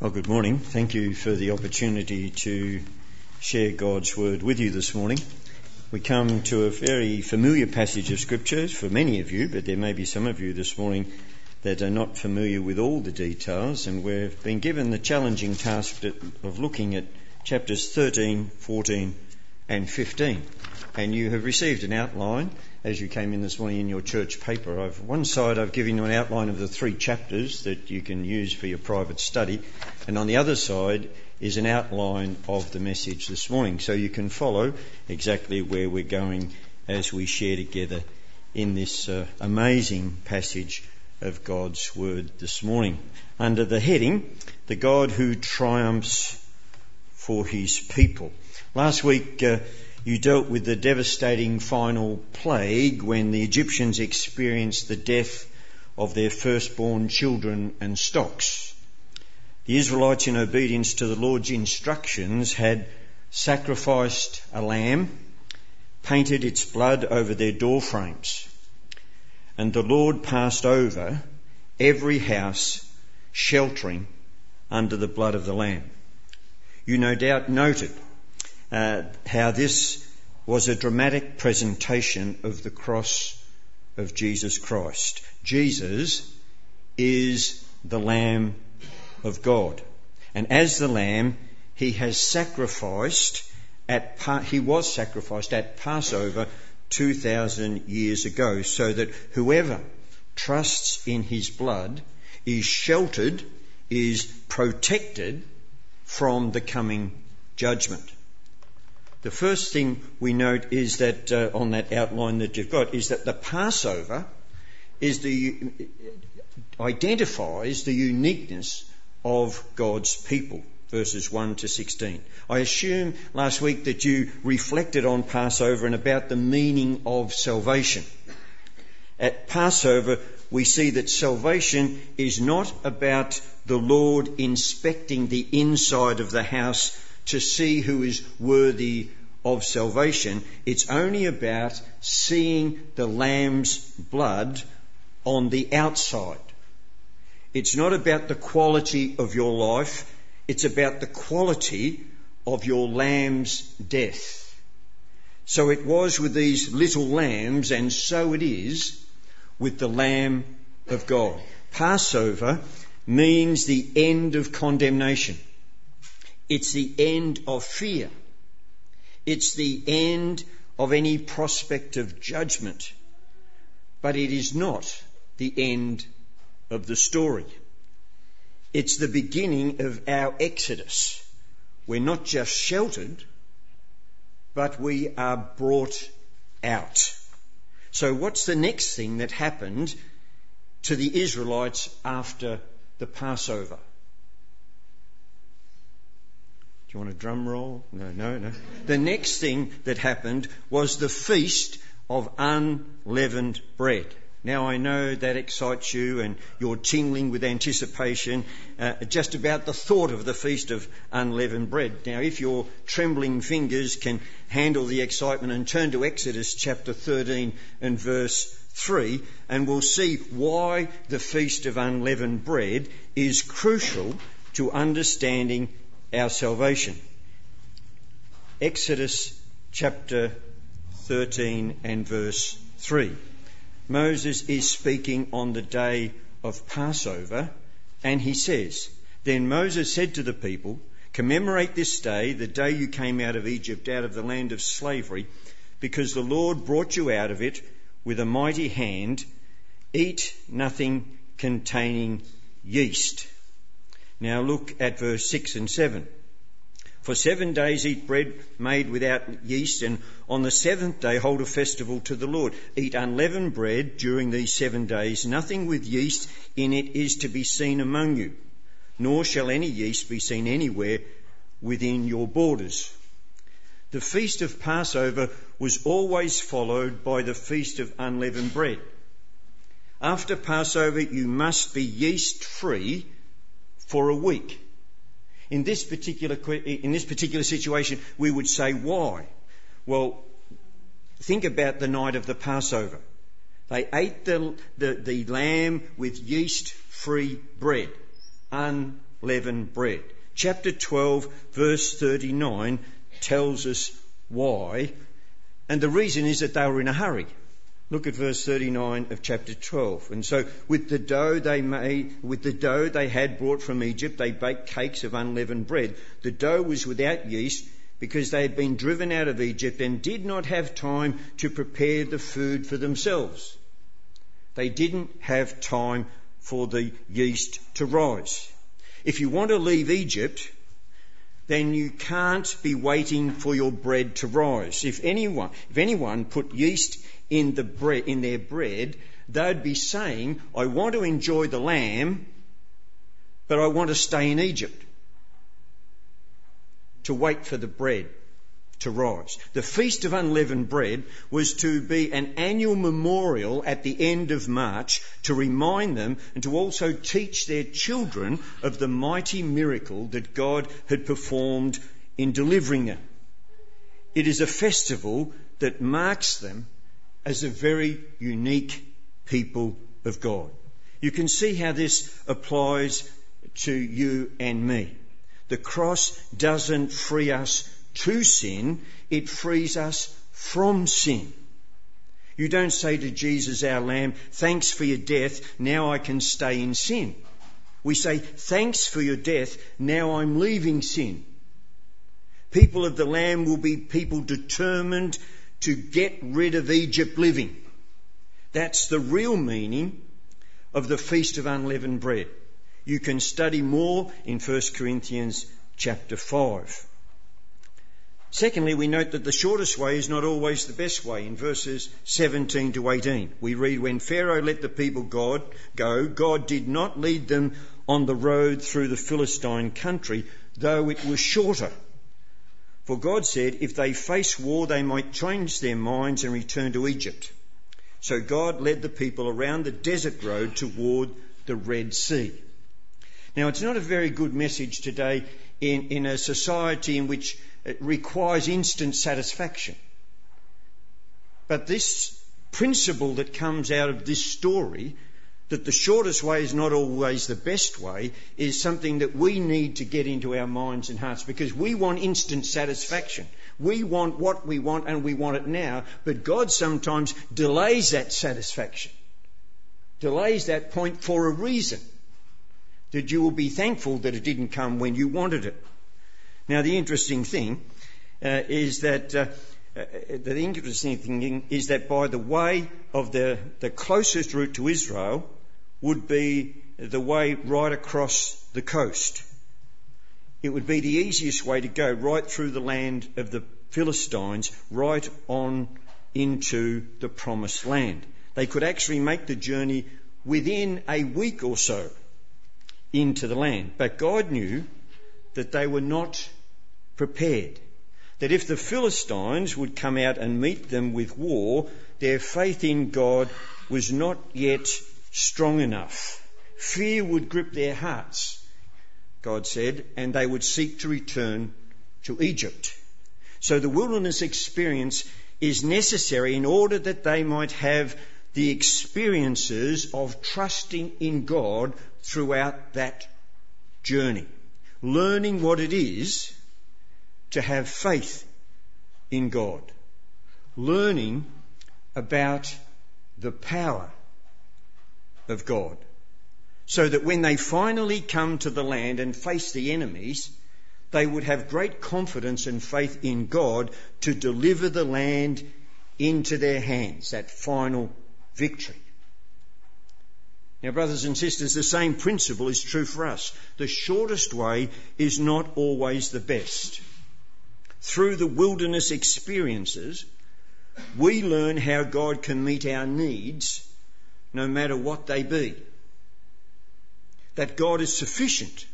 Well, good morning. Thank you for the opportunity to share God's word with you this morning. We come to a very familiar passage of scriptures for many of you, but there may be some of you this morning that are not familiar with all the details, and we've been given the challenging task of looking at chapters 13, 14, and 15. And you have received an outline as you came in this morning in your church paper. I've, one side I've given you an outline of the three chapters that you can use for your private study, and on the other side is an outline of the message this morning, so you can follow exactly where we're going as we share together in this uh, amazing passage of God's Word this morning. Under the heading, The God Who Triumphs for His People. Last week, uh, you dealt with the devastating final plague when the Egyptians experienced the death of their firstborn children and stocks. The Israelites, in obedience to the Lord's instructions, had sacrificed a lamb, painted its blood over their door frames, and the Lord passed over every house sheltering under the blood of the lamb. You no doubt noted uh, how this was a dramatic presentation of the cross of Jesus Christ. Jesus is the Lamb of God. And as the Lamb, he has sacrificed at, he was sacrificed at Passover 2,000 years ago so that whoever trusts in his blood is sheltered, is protected from the coming judgment. The first thing we note is that uh, on that outline that you've got is that the Passover is the identifies the uniqueness of God's people. Verses 1 to 16. I assume last week that you reflected on Passover and about the meaning of salvation. At Passover, we see that salvation is not about the Lord inspecting the inside of the house to see who is worthy of salvation. It's only about seeing the Lamb's blood on the outside. It's not about the quality of your life, it's about the quality of your lamb's death. So it was with these little lambs, and so it is with the Lamb of God. Passover means the end of condemnation. It's the end of fear. It's the end of any prospect of judgment. But it is not the end of the story. It's the beginning of our exodus. We're not just sheltered, but we are brought out. So, what's the next thing that happened to the Israelites after the Passover? Do you want a drum roll? No, no, no. The next thing that happened was the feast of unleavened bread. Now I know that excites you and you're tingling with anticipation uh, just about the thought of the feast of unleavened bread. Now if your trembling fingers can handle the excitement and turn to Exodus chapter 13 and verse 3 and we'll see why the feast of unleavened bread is crucial to understanding our salvation. Exodus chapter 13 and verse 3. Moses is speaking on the day of Passover and he says, Then Moses said to the people, Commemorate this day, the day you came out of Egypt, out of the land of slavery, because the Lord brought you out of it with a mighty hand. Eat nothing containing yeast. Now look at verse 6 and 7. For seven days eat bread made without yeast, and on the seventh day hold a festival to the Lord. Eat unleavened bread during these seven days. Nothing with yeast in it is to be seen among you, nor shall any yeast be seen anywhere within your borders. The feast of Passover was always followed by the feast of unleavened bread. After Passover, you must be yeast free for a week. In this particular, in this particular situation, we would say, why? Well, think about the night of the Passover. They ate the, the, the lamb with yeast free bread, unleavened. bread. Chapter 12, verse 39 tells us why, and the reason is that they were in a hurry. Look at verse 39 of chapter 12. And so with the dough they made, with the dough they had brought from Egypt, they baked cakes of unleavened bread. The dough was without yeast because they had been driven out of Egypt and did not have time to prepare the food for themselves. They didn't have time for the yeast to rise. If you want to leave Egypt, then you can't be waiting for your bread to rise. If anyone, if anyone put yeast in, the bread, in their bread, they'd be saying, I want to enjoy the lamb, but I want to stay in Egypt to wait for the bread to rise. The Feast of Unleavened Bread was to be an annual memorial at the end of March to remind them and to also teach their children of the mighty miracle that God had performed in delivering them. It is a festival that marks them as a very unique people of God. You can see how this applies to you and me. The cross doesn't free us to sin, it frees us from sin. You don't say to Jesus, our Lamb, thanks for your death, now I can stay in sin. We say, thanks for your death, now I'm leaving sin. People of the Lamb will be people determined to get rid of Egypt living. That's the real meaning of the Feast of Unleavened Bread. You can study more in 1 Corinthians chapter 5. Secondly, we note that the shortest way is not always the best way. In verses 17 to 18, we read, When Pharaoh let the people God go, God did not lead them on the road through the Philistine country, though it was shorter. For God said, if they face war, they might change their minds and return to Egypt. So God led the people around the desert road toward the Red Sea. Now, it's not a very good message today in, in a society in which it requires instant satisfaction. But this principle that comes out of this story that the shortest way is not always the best way is something that we need to get into our minds and hearts because we want instant satisfaction. We want what we want and we want it now, but God sometimes delays that satisfaction. Delays that point for a reason. That you will be thankful that it didn't come when you wanted it. Now the interesting thing uh, is that uh, uh, the interesting thing is that by the way of the, the closest route to Israel, would be the way right across the coast. It would be the easiest way to go right through the land of the Philistines, right on into the promised land. They could actually make the journey within a week or so into the land. But God knew that they were not prepared. That if the Philistines would come out and meet them with war, their faith in God was not yet strong enough. Fear would grip their hearts, God said, and they would seek to return to Egypt. So the wilderness experience is necessary in order that they might have the experiences of trusting in God throughout that journey. Learning what it is to have faith in God. Learning about the power of God. So that when they finally come to the land and face the enemies, they would have great confidence and faith in God to deliver the land into their hands, that final victory. Now, brothers and sisters, the same principle is true for us. The shortest way is not always the best. Through the wilderness experiences, we learn how God can meet our needs no matter what they be. That God is sufficient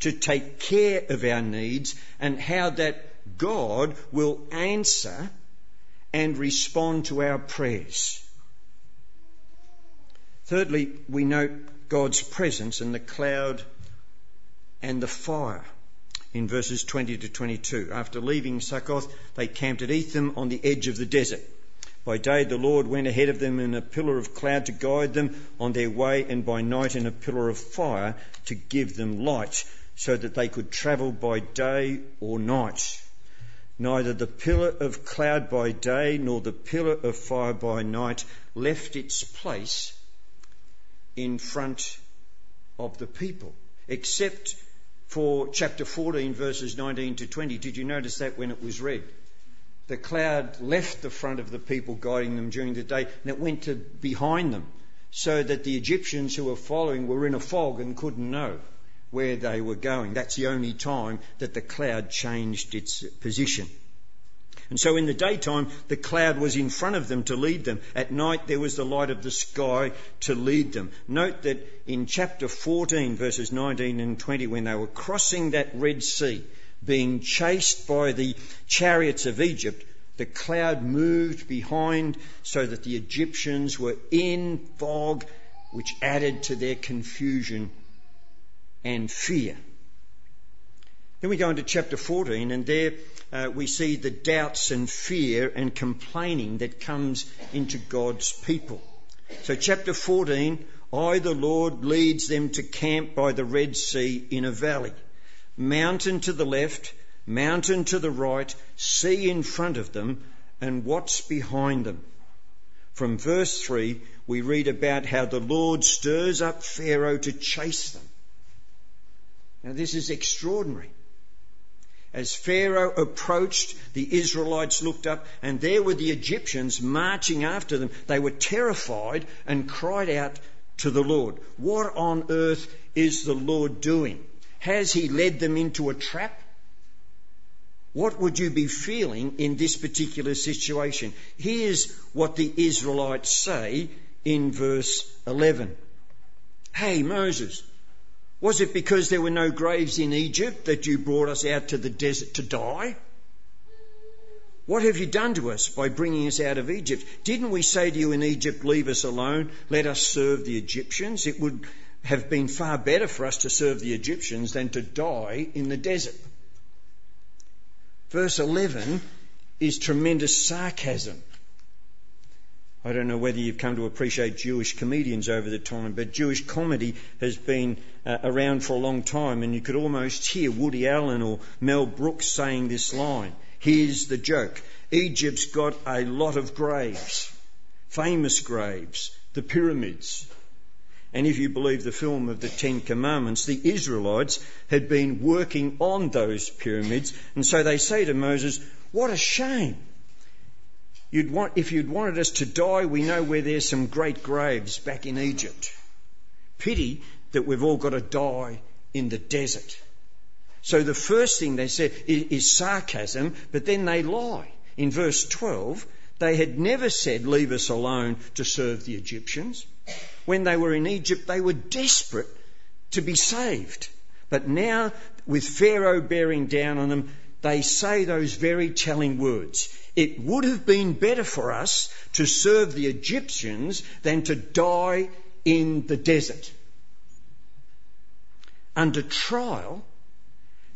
to take care of our needs and how that God will answer and respond to our prayers. Thirdly, we note God's presence in the cloud and the fire in verses 20 to 22. After leaving Succoth, they camped at Etham on the edge of the desert. By day the Lord went ahead of them in a pillar of cloud to guide them on their way, and by night in a pillar of fire to give them light, so that they could travel by day or night. Neither the pillar of cloud by day nor the pillar of fire by night left its place in front of the people, except for chapter 14, verses 19 to 20. Did you notice that when it was read? The cloud left the front of the people guiding them during the day and it went to behind them so that the Egyptians who were following were in a fog and couldn't know where they were going. That's the only time that the cloud changed its position. And so in the daytime, the cloud was in front of them to lead them. At night, there was the light of the sky to lead them. Note that in chapter 14, verses 19 and 20, when they were crossing that Red Sea, being chased by the chariots of Egypt, the cloud moved behind so that the Egyptians were in fog, which added to their confusion and fear. Then we go into chapter 14, and there uh, we see the doubts and fear and complaining that comes into God's people. So, chapter 14, I, the Lord, leads them to camp by the Red Sea in a valley. Mountain to the left, mountain to the right, sea in front of them, and what's behind them. From verse 3, we read about how the Lord stirs up Pharaoh to chase them. Now, this is extraordinary. As Pharaoh approached, the Israelites looked up, and there were the Egyptians marching after them. They were terrified and cried out to the Lord. What on earth is the Lord doing? Has he led them into a trap? What would you be feeling in this particular situation? Here's what the Israelites say in verse 11. Hey, Moses, was it because there were no graves in Egypt that you brought us out to the desert to die? What have you done to us by bringing us out of Egypt? Didn't we say to you in Egypt, leave us alone, let us serve the Egyptians? It would have been far better for us to serve the Egyptians than to die in the desert. Verse 11 is tremendous sarcasm. I don't know whether you've come to appreciate Jewish comedians over the time, but Jewish comedy has been uh, around for a long time, and you could almost hear Woody Allen or Mel Brooks saying this line. Here's the joke Egypt's got a lot of graves, famous graves, the pyramids. And if you believe the film of the Ten Commandments, the Israelites had been working on those pyramids, and so they say to Moses, What a shame! You'd want, if you'd wanted us to die, we know where there's some great graves back in Egypt. Pity that we've all got to die in the desert. So the first thing they said is, is sarcasm, but then they lie. In verse 12, they had never said, Leave us alone to serve the Egyptians. When they were in Egypt, they were desperate to be saved. But now, with Pharaoh bearing down on them, they say those very telling words. It would have been better for us to serve the Egyptians than to die in the desert. Under trial,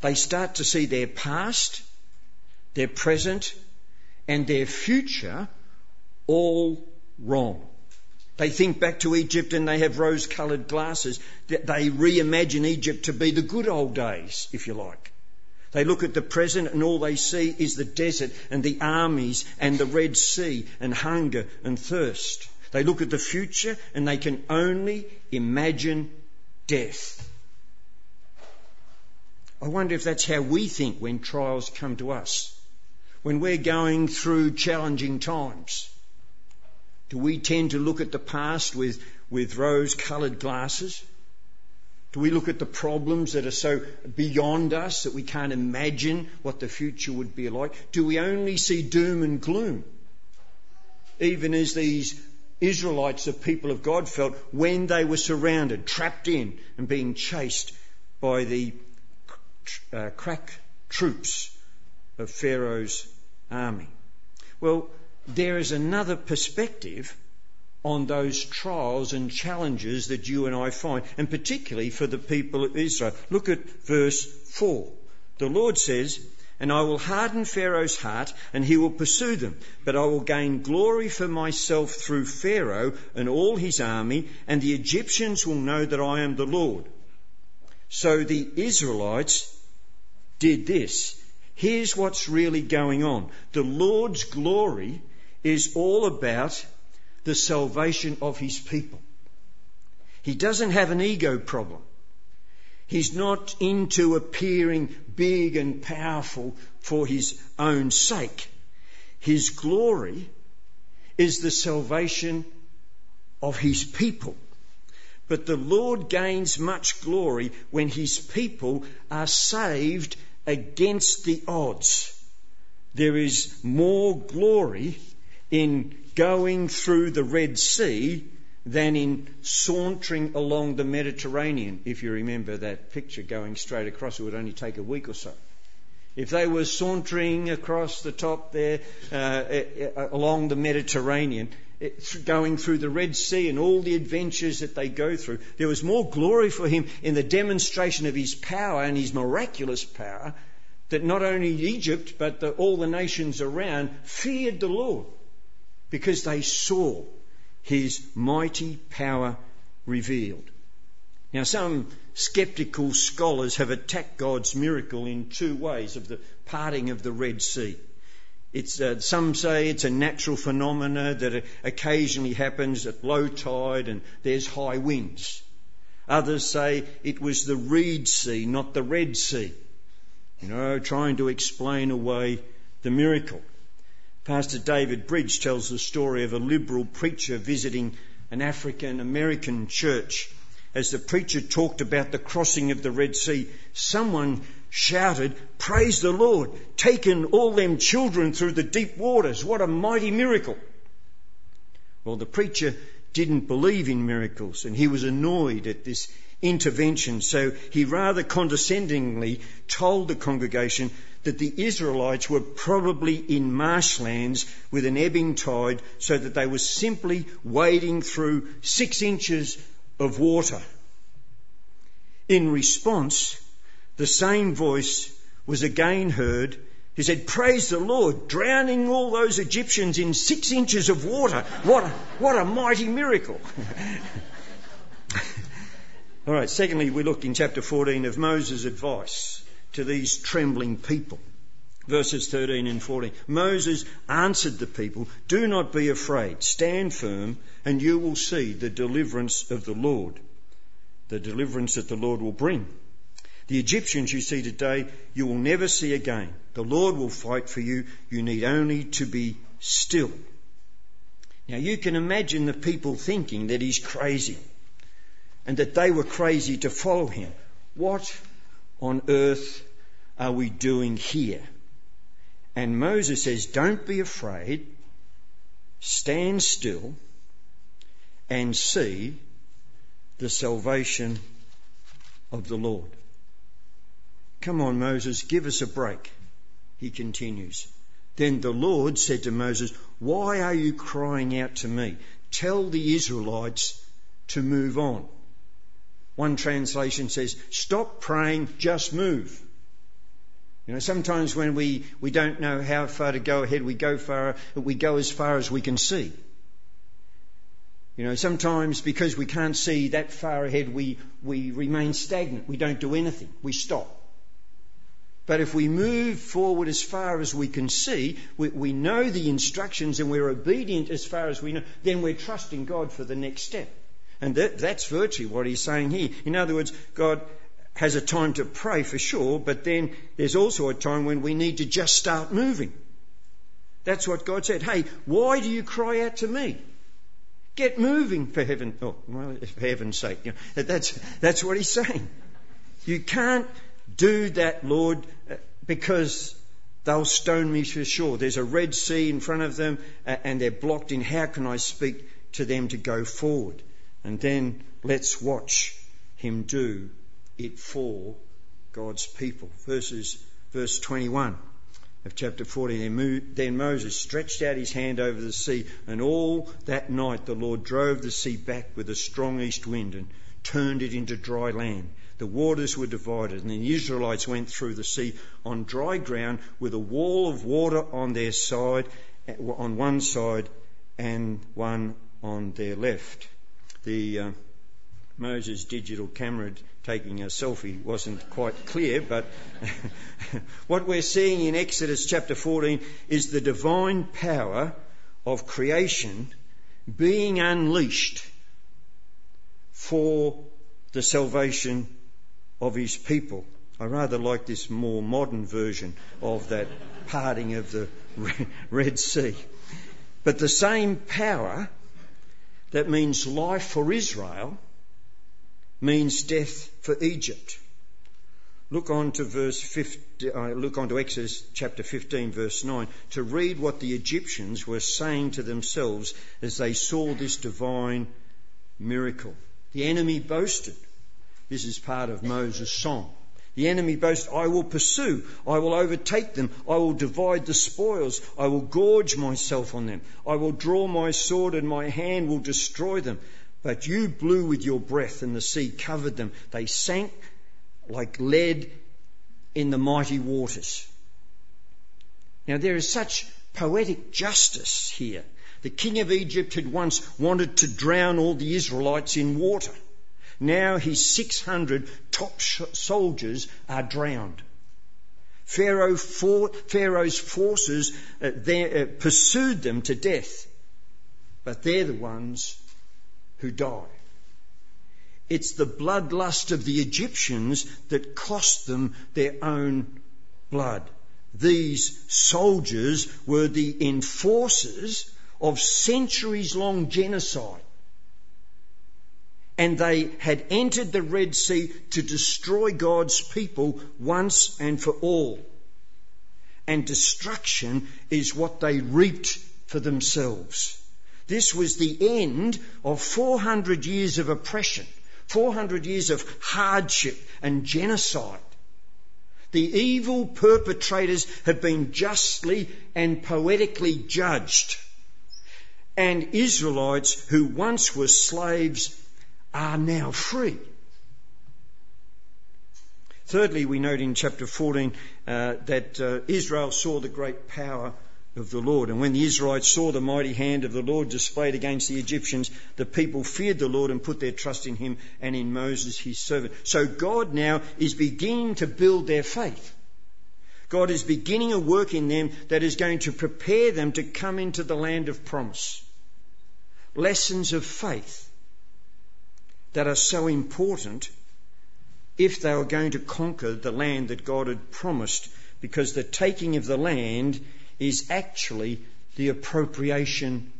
they start to see their past, their present, and their future all wrong. They think back to Egypt and they have rose coloured glasses. They reimagine Egypt to be the good old days, if you like. They look at the present and all they see is the desert and the armies and the Red Sea and hunger and thirst. They look at the future and they can only imagine death. I wonder if that's how we think when trials come to us. When we're going through challenging times. Do we tend to look at the past with, with rose coloured glasses? Do we look at the problems that are so beyond us that we can't imagine what the future would be like? Do we only see doom and gloom? Even as these Israelites, the people of God, felt when they were surrounded, trapped in, and being chased by the uh, crack troops of Pharaoh's army. Well, there is another perspective on those trials and challenges that you and I find, and particularly for the people of Israel. Look at verse 4. The Lord says, and I will harden Pharaoh's heart, and he will pursue them. But I will gain glory for myself through Pharaoh and all his army, and the Egyptians will know that I am the Lord. So the Israelites did this. Here's what's really going on. The Lord's glory is all about the salvation of his people. He doesn't have an ego problem. He's not into appearing big and powerful for his own sake. His glory is the salvation of his people. But the Lord gains much glory when his people are saved against the odds. There is more glory in going through the Red Sea than in sauntering along the Mediterranean. If you remember that picture going straight across, it would only take a week or so. If they were sauntering across the top there uh, uh, along the Mediterranean, going through the Red Sea and all the adventures that they go through, there was more glory for him in the demonstration of his power and his miraculous power that not only Egypt but the, all the nations around feared the Lord because they saw his mighty power revealed. Now, some skeptical scholars have attacked God's miracle in two ways of the parting of the Red Sea. Uh, some say it's a natural phenomena that occasionally happens at low tide and there's high winds. Others say it was the Reed Sea, not the Red Sea. You know, trying to explain away the miracle. Pastor David Bridge tells the story of a liberal preacher visiting an African American church. As the preacher talked about the crossing of the Red Sea, someone shouted, Praise the Lord, taken all them children through the deep waters. What a mighty miracle. Well, the preacher didn't believe in miracles and he was annoyed at this intervention, so he rather condescendingly told the congregation that the Israelites were probably in marshlands with an ebbing tide, so that they were simply wading through six inches of water. In response, the same voice was again heard. He said, Praise the Lord, drowning all those Egyptians in six inches of water. What a, what a mighty miracle. all right, secondly, we looked in chapter 14 of Moses' advice to these trembling people. Verses 13 and 14. Moses answered the people, Do not be afraid, stand firm, and you will see the deliverance of the Lord, the deliverance that the Lord will bring. The Egyptians you see today, you will never see again. The Lord will fight for you. You need only to be still. Now you can imagine the people thinking that he's crazy and that they were crazy to follow him. What on earth are we doing here? And Moses says, Don't be afraid, stand still and see the salvation of the Lord. Come on, Moses, give us a break. He continues. Then the Lord said to Moses, Why are you crying out to me? Tell the Israelites to move on. One translation says, Stop praying, just move. You know, sometimes when we, we don't know how far to go ahead, we go far, we go as far as we can see. You know, sometimes because we can't see that far ahead, we, we remain stagnant. We don't do anything. We stop. But if we move forward as far as we can see, we, we, know the instructions and we're obedient as far as we know, then we're trusting God for the next step. And that, that's virtually what he's saying here. In other words, God has a time to pray for sure, but then there's also a time when we need to just start moving. That's what God said. Hey, why do you cry out to me? Get moving for heaven. Oh, well, for heaven's sake. You know, that's, that's what he's saying. You can't do that, Lord, uh, because they'll stone me for sure. There's a Red Sea in front of them uh, and they're blocked in. How can I speak to them to go forward? And then let's watch him do it for God's people. Verses, verse 21 of chapter 14. Then Moses stretched out his hand over the sea, and all that night the Lord drove the sea back with a strong east wind and turned it into dry land the waters were divided, and the Israelites went through the sea on dry ground with a wall of water on their side, eh, on one side, and one on their left. The uh, Moses digital camera taking a selfie wasn't quite clear, but what we're seeing in Exodus chapter 14 is the divine power of creation being unleashed for the salvation of his people. I rather like this more modern version of that parting of the Red Sea. But the same power that means life for Israel means death for Egypt. Look on to verse 50, uh, look on to Exodus chapter 15 verse 9 to read what the Egyptians were saying to themselves as they saw this divine miracle. The enemy boasted. This is part of Moses' song. The enemy boasts, I will pursue, I will overtake them, I will divide the spoils, I will gorge myself on them, I will draw my sword and my hand will destroy them. But you blew with your breath and the sea covered them. They sank like lead in the mighty waters. Now there is such poetic justice here. The king of Egypt had once wanted to drown all the Israelites in water. Now his 600 top soldiers are drowned. Pharaoh fought, Pharaoh's forces uh, uh, pursued them to death, but they're the ones who die. It's the bloodlust of the Egyptians that cost them their own blood. These soldiers were the enforcers of centuries long genocide. And they had entered the Red Sea to destroy God's people once and for all. And destruction is what they reaped for themselves. This was the end of 400 years of oppression, 400 years of hardship and genocide. The evil perpetrators have been justly and poetically judged. And Israelites who once were slaves are now free. Thirdly, we note in chapter 14 uh, that uh, Israel saw the great power of the Lord. And when the Israelites saw the mighty hand of the Lord displayed against the Egyptians, the people feared the Lord and put their trust in him and in Moses his servant. So God now is beginning to build their faith. God is beginning a work in them that is going to prepare them to come into the land of promise. Lessons of faith that are so important if they are going to conquer the land that God had promised because the taking of the land is actually the appropriation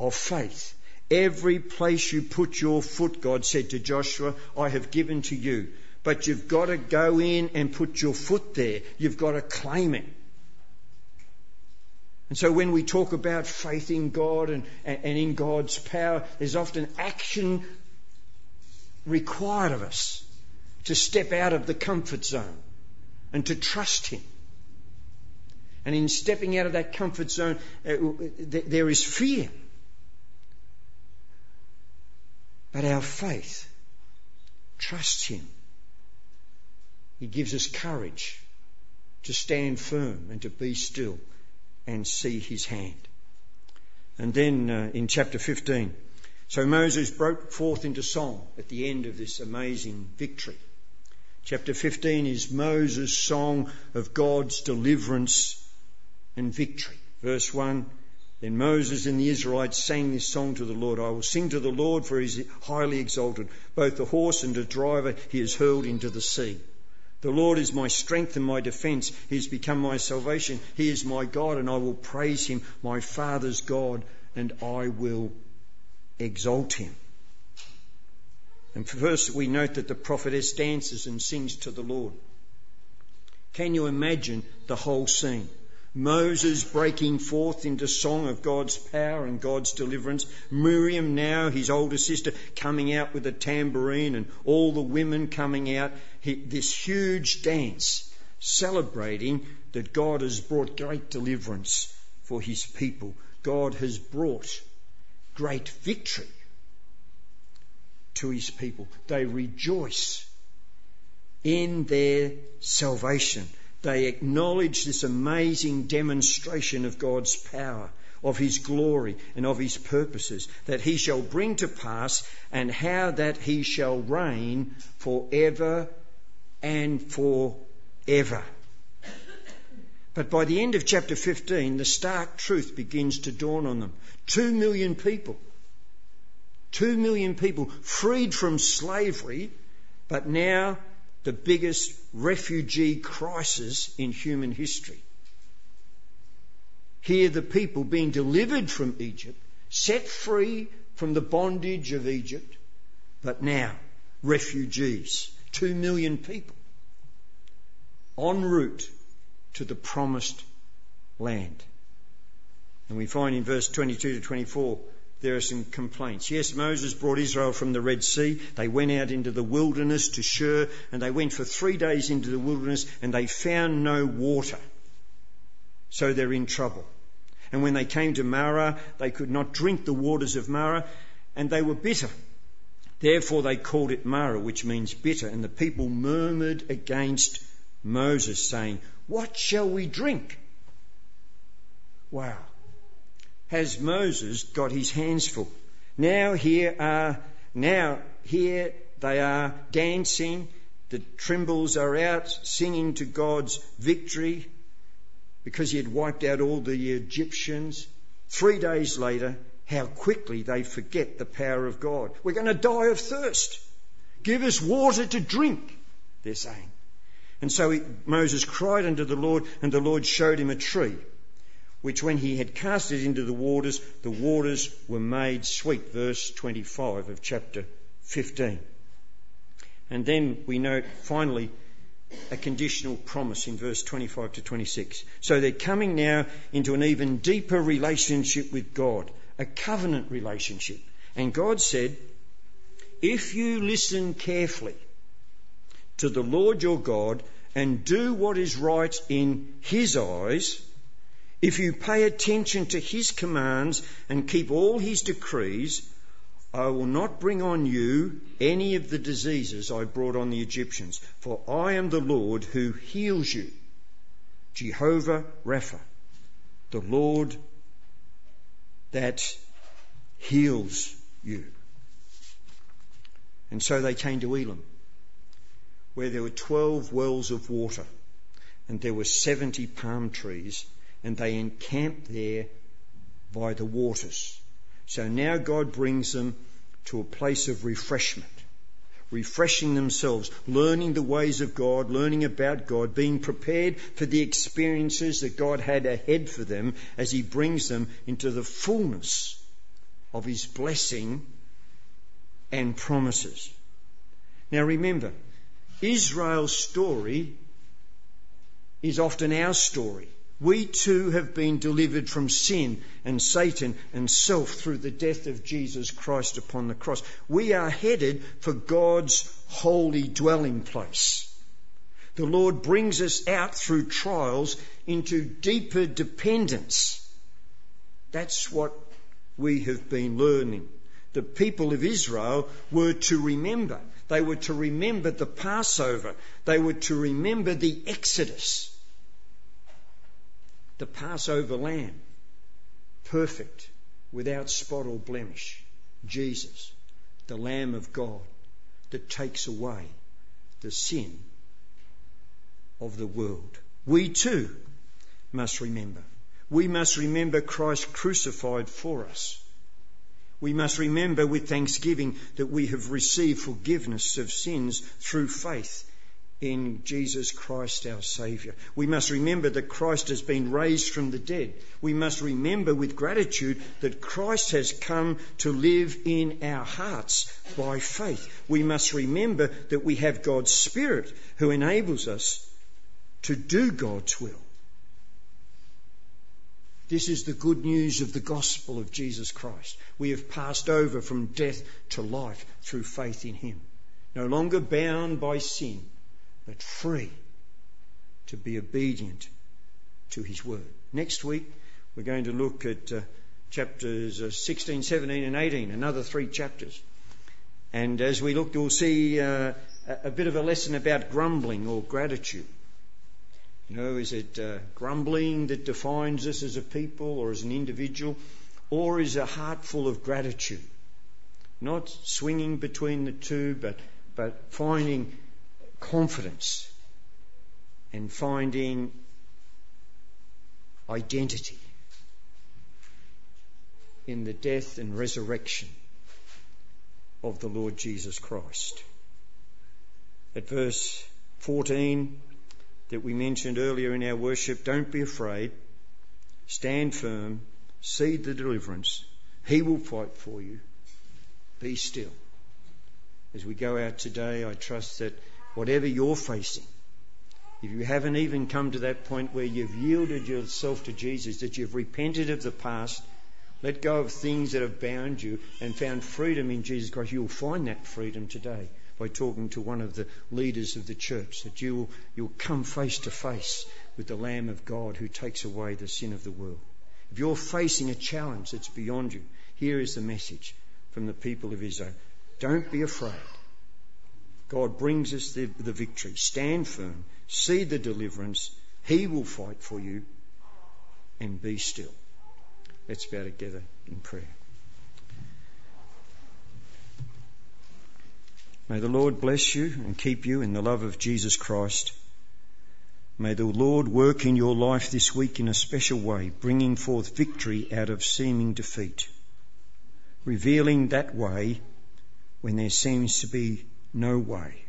of faith. Every place you put your foot, God said to Joshua, I have given to you. But you've got to go in and put your foot there. You've got to claim it. And so when we talk about faith in God and, and in God's power, there's often action required of us to step out of the comfort zone and to trust Him. And in stepping out of that comfort zone, uh, there is fear. But our faith trusts Him. He gives us courage to stand firm and to be still and see His hand. And then uh, in chapter 15, so Moses broke forth into song at the end of this amazing victory. Chapter 15 is Moses' song of God's deliverance and victory. Verse 1 Then Moses and the Israelites sang this song to the Lord I will sing to the Lord, for he is highly exalted. Both the horse and the driver he has hurled into the sea. The Lord is my strength and my defence. He has become my salvation. He is my God, and I will praise him, my Father's God, and I will exalt him. And first, we note that the prophetess dances and sings to the Lord. Can you imagine the whole scene? Moses breaking forth into song of God's power and God's deliverance. Miriam, now his older sister, coming out with a tambourine, and all the women coming out. this huge dance celebrating that God has brought great deliverance for his people. God has brought great victory to his people. They rejoice in their salvation. They acknowledge this amazing demonstration of God's power, of His glory, and of His purposes that He shall bring to pass, and how that He shall reign forever and forever. But by the end of chapter 15, the stark truth begins to dawn on them. Two million people, two million people freed from slavery, but now the biggest refugee crisis in human history. Here, the people being delivered from Egypt, set free from the bondage of Egypt, but now refugees, two million people, en route to the promised land. And we find in verse 22 to 24 there are some complaints. Yes, Moses brought Israel from the Red Sea. They went out into the wilderness to Shur, and they went for three days into the wilderness, and they found no water. So they're in trouble. And when they came to Marah, they could not drink the waters of Marah, and they were bitter. Therefore they called it Marah, which means bitter. And the people murmured against Moses, saying, What shall we drink? Wow has Moses got his hands full. Now here are, now here they are dancing. The timbrels are out singing to God's victory because he had wiped out all the Egyptians. Three days later, how quickly they forget the power of God. We're going to die of thirst. Give us water to drink, they're saying. And so he, Moses cried unto the Lord, and the Lord showed him a tree which when he had cast it into the waters, the waters were made sweet. Verse 25 of chapter 15. And then we note finally a conditional promise in verse 25 to 26. So they're coming now into an even deeper relationship with God, a covenant relationship. And God said, If you listen carefully to the Lord your God and do what is right in his eyes, if you pay attention to his commands and keep all his decrees, I will not bring on you any of the diseases I brought on the Egyptians, for I am the Lord who heals you. Jehovah Rapha, the Lord that heals you. And so they came to Elim, where there were 12 wells of water and there were 70 palm trees and they encamped there by the waters. So now God brings them to a place of refreshment, refreshing themselves, learning the ways of God, learning about God, being prepared for the experiences that God had ahead for them as He brings them into the fullness of His blessing and promises. Now remember, Israel's story is often our story. We too have been delivered from sin and Satan and self through the death of Jesus Christ upon the cross. We are headed for God's holy dwelling place. The Lord brings us out through trials into deeper dependence. That's what we have been learning. The people of Israel were to remember. They were to remember the Passover. They were to remember the Exodus the Passover lamb, perfect, without spot or blemish, Jesus, the Lamb of God that takes away the sin of the world. We too must remember. We must remember Christ crucified for us. We must remember with thanksgiving that we have received forgiveness of sins through faith in Jesus Christ our Saviour. We must remember that Christ has been raised from the dead. We must remember with gratitude that Christ has come to live in our hearts by faith. We must remember that we have God's Spirit who enables us to do God's will. This is the good news of the gospel of Jesus Christ. We have passed over from death to life through faith in Him. No longer bound by sin but free to be obedient to his word. Next week, we're going to look at uh, chapters uh, 16, 17, and 18, another three chapters. And as we look, we'll see uh, a, a bit of a lesson about grumbling or gratitude. You know, is it uh, grumbling that defines us as a people or as an individual, or is a heart full of gratitude? Not swinging between the two, but, but finding confidence and finding identity in the death and resurrection of the Lord Jesus Christ. At verse 14 that we mentioned earlier in our worship, don't be afraid, stand firm, see the deliverance. He will fight for you. Be still. As we go out today, I trust that whatever you're facing, if you haven't even come to that point where you've yielded yourself to Jesus, that you've repented of the past, let go of things that have bound you and found freedom in Jesus Christ, you'll find that freedom today by talking to one of the leaders of the church, that you'll, you'll come face to face with the Lamb of God who takes away the sin of the world. If you're facing a challenge that's beyond you, here is the message from the people of Israel. Don't be afraid. God brings us the, the victory. Stand firm. See the deliverance. He will fight for you. And be still. Let's bow together in prayer. May the Lord bless you and keep you in the love of Jesus Christ. May the Lord work in your life this week in a special way, bringing forth victory out of seeming defeat, revealing that way when there seems to be no way.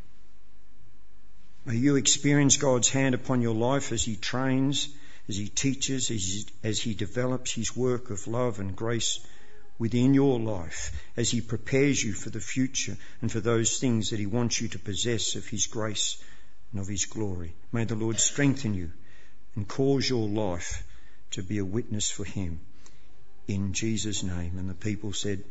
May you experience God's hand upon your life as He trains, as He teaches, as He, as he develops His work of love and grace within your life, as He prepares you for the future and for those things that He wants you to possess of His grace and of His glory. May the Lord strengthen you and cause your life to be a witness for Him. In Jesus' name. And the people said,